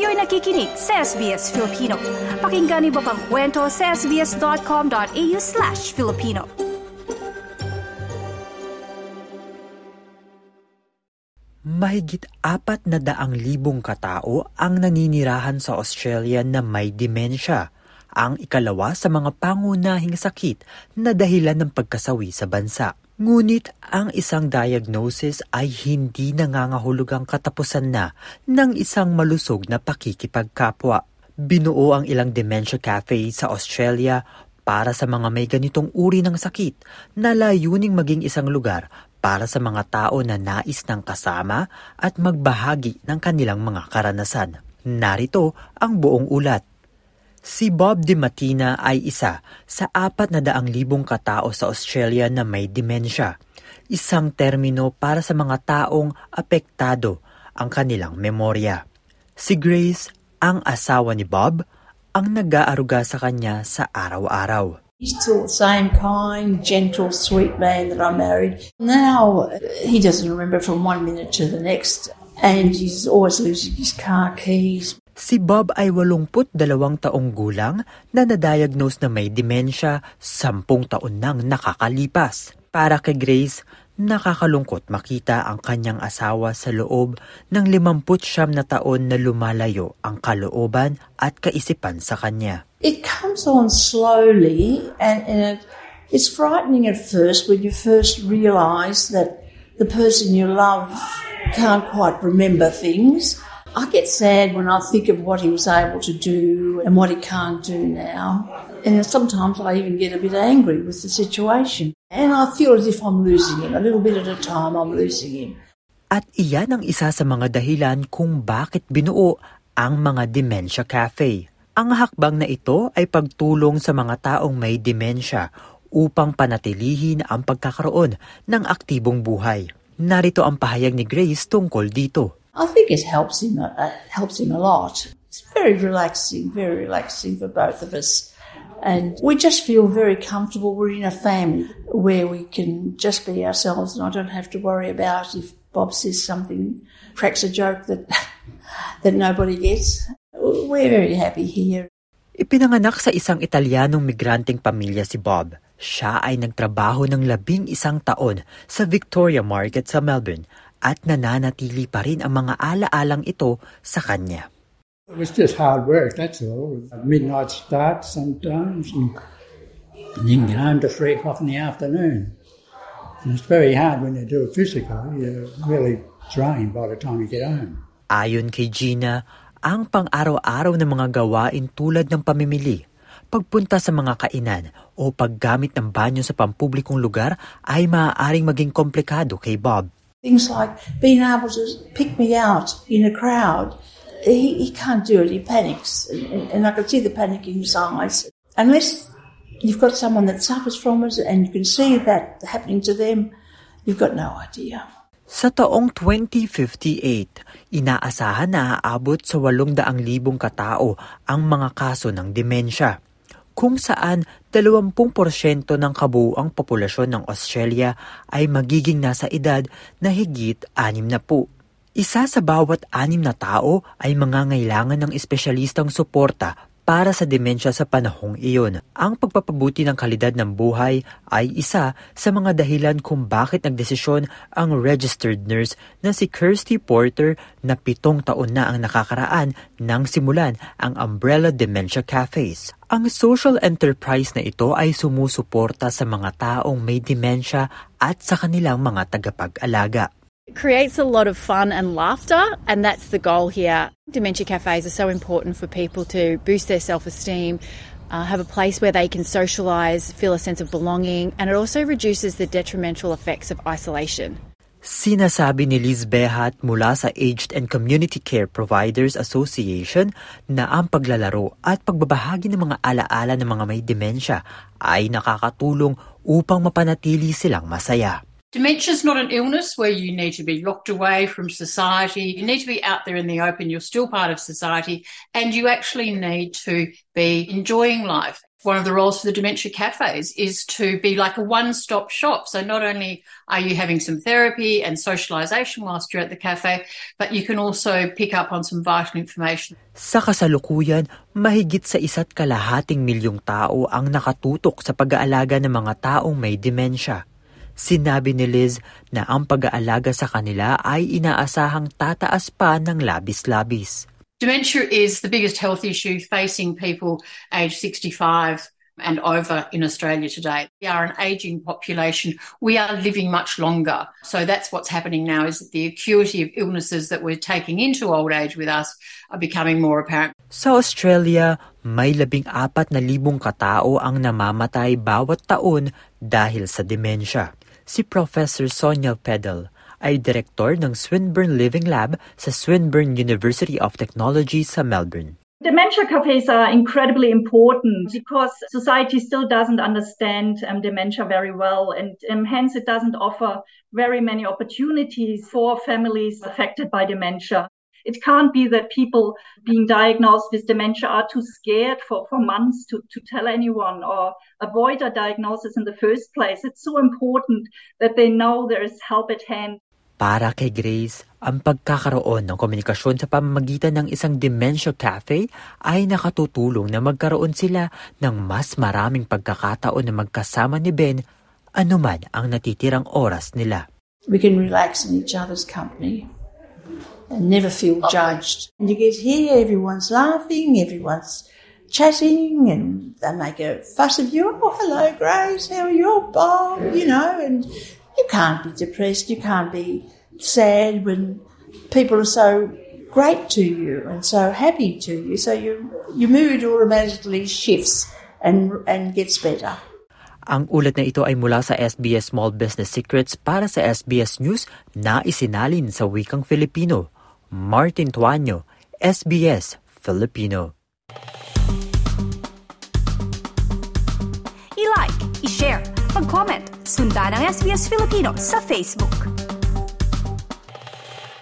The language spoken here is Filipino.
Kayo'y nakikinig sa SBS Filipino. Pakinggan niyo pa ang kwento sa sbs.com.au slash Filipino. Mahigit apat na daang libong katao ang naninirahan sa Australia na may demensya, ang ikalawa sa mga pangunahing sakit na dahilan ng pagkasawi sa bansa. Ngunit ang isang diagnosis ay hindi nangangahulugang katapusan na ng isang malusog na pakikipagkapwa. Binuo ang ilang dementia cafe sa Australia para sa mga may ganitong uri ng sakit na layuning maging isang lugar para sa mga tao na nais ng kasama at magbahagi ng kanilang mga karanasan. Narito ang buong ulat. Si Bob Di Matina ay isa sa apat na daang libong katao sa Australia na may demensya. Isang termino para sa mga taong apektado ang kanilang memorya. Si Grace, ang asawa ni Bob, ang nag-aaruga sa kanya sa araw-araw. He's still the same kind, gentle, sweet man that I married. Now he doesn't remember from one minute to the next, and he's always losing his car keys. Si Bob ay 82 taong gulang na na-diagnose na may demensya 10 taon nang nakakalipas. Para kay Grace, nakakalungkot makita ang kanyang asawa sa loob ng 59 na taon na lumalayo ang kalooban at kaisipan sa kanya. It comes on slowly and, and it's frightening at first when you first realise that the person you love can't quite remember things. I get sad when I think of what he was able to do and what he can't do now. And sometimes I even get a bit angry with the situation. And I feel as if I'm losing him. A little bit at a time, I'm losing him. At iyan ang isa sa mga dahilan kung bakit binuo ang mga Dementia Cafe. Ang hakbang na ito ay pagtulong sa mga taong may demensya upang panatilihin ang pagkakaroon ng aktibong buhay. Narito ang pahayag ni Grace tungkol dito. I think it helps him. Uh, helps him a lot. It's very relaxing, very relaxing for both of us, and we just feel very comfortable. We're in a family where we can just be ourselves, and I don't have to worry about if Bob says something, cracks a joke that that nobody gets. We're very happy here. Ipinanganak sa isang Italianong migranteng pamilya si Bob. Siya ay nagtrabaho ng labing isang taon sa Victoria Market sa Melbourne at nananatili pa rin ang mga alaalang ito sa kanya. It was just hard work, that's all. Midnight start sometimes, and can get home to three o'clock in the afternoon. And it's very hard when you do it physically. You're really drained by the time you get home. Ayon kay Gina, ang pang-araw-araw na mga gawain tulad ng pamimili, pagpunta sa mga kainan o paggamit ng banyo sa pampublikong lugar ay maaaring maging komplikado kay Bob. Things like being able to pick me out in a crowd. He, he can't do it. He panics. And, and I can see the panic in his eyes. Unless you've got someone that suffers from it and you can see that happening to them, you've got no idea. Sa taong 2058, inaasahan na aabot sa 800,000 katao ang mga kaso ng demensya kung saan 20% ng kabuuang populasyon ng Australia ay magiging nasa edad na higit 6 na po. Isa sa bawat anim na tao ay mangangailangan ng espesyalistang suporta para sa demensya sa panahong iyon. Ang pagpapabuti ng kalidad ng buhay ay isa sa mga dahilan kung bakit nagdesisyon ang registered nurse na si Kirsty Porter na pitong taon na ang nakakaraan nang simulan ang Umbrella Dementia Cafes. Ang social enterprise na ito ay sumusuporta sa mga taong may demensya at sa kanilang mga tagapag-alaga. It creates a lot of fun and laughter, and that's the goal here. Dementia cafes are so important for people to boost their self esteem, uh, have a place where they can socialise, feel a sense of belonging, and it also reduces the detrimental effects of isolation. Sinasabi ni Liz Behat mula sa Aged and Community Care Providers Association na ang paglalaro at pagbabahagi ng mga alaala ng mga may demensya ay nakakatulong upang mapanatili silang masaya. Dementia is not an illness where you need to be locked away from society. You need to be out there in the open. You're still part of society and you actually need to be enjoying life. One of the roles for the dementia cafes is to be like a one stop shop. So not only are you having some therapy and socialisation whilst you're at the cafe, but you can also pick up on some vital information. Sa kasalukuyan, mahigit sa isa't kalahating milyong tao ang nakatutok sa pag-aalaga ng mga taong may demensya. Sinabi ni Liz na ang pag-aalaga sa kanila ay inaasahang tataas pa ng labis-labis. Dementia is the biggest health issue facing people aged 65 and over in Australia today. We are an ageing population. We are living much longer. So that's what's happening now is that the acuity of illnesses that we're taking into old age with us are becoming more apparent. Sa Australia, may labing apat na libong katao ang namamatay bawat taon dahil sa demensya. Si Professor Sonia Pedal ay direktor ng Swinburne Living Lab sa Swinburne University of Technology sa Melbourne. Dementia cafes are incredibly important because society still doesn't understand um, dementia very well, and um, hence it doesn't offer very many opportunities for families affected by dementia. It can't be that people being diagnosed with dementia are too scared for, for months to, to tell anyone or avoid a diagnosis in the first place. It's so important that they know there is help at hand. Para kay Grace, ang pagkakaroon ng komunikasyon sa pamamagitan ng isang dementia cafe ay nakatutulong na magkaroon sila ng mas maraming pagkakataon na magkasama ni Ben anuman ang natitirang oras nila. We can relax in each other's company and never feel oh. judged. And you get here, everyone's laughing, everyone's chatting, and they make a fuss of you. Oh, hello, Grace, how are you? Oh, Bob, you know, and you can't be depressed, you can't be sad when people are so great to you and so happy to you. So you, your mood automatically shifts and, and gets better. Ang ulat na ito ay mula sa SBS Small Business Secrets para sa SBS News na isinalin sa wikang Filipino. Martin Tuanyo, SBS Filipino. I-like, i-share, mag-comment, sundan ang SBS Filipino sa Facebook.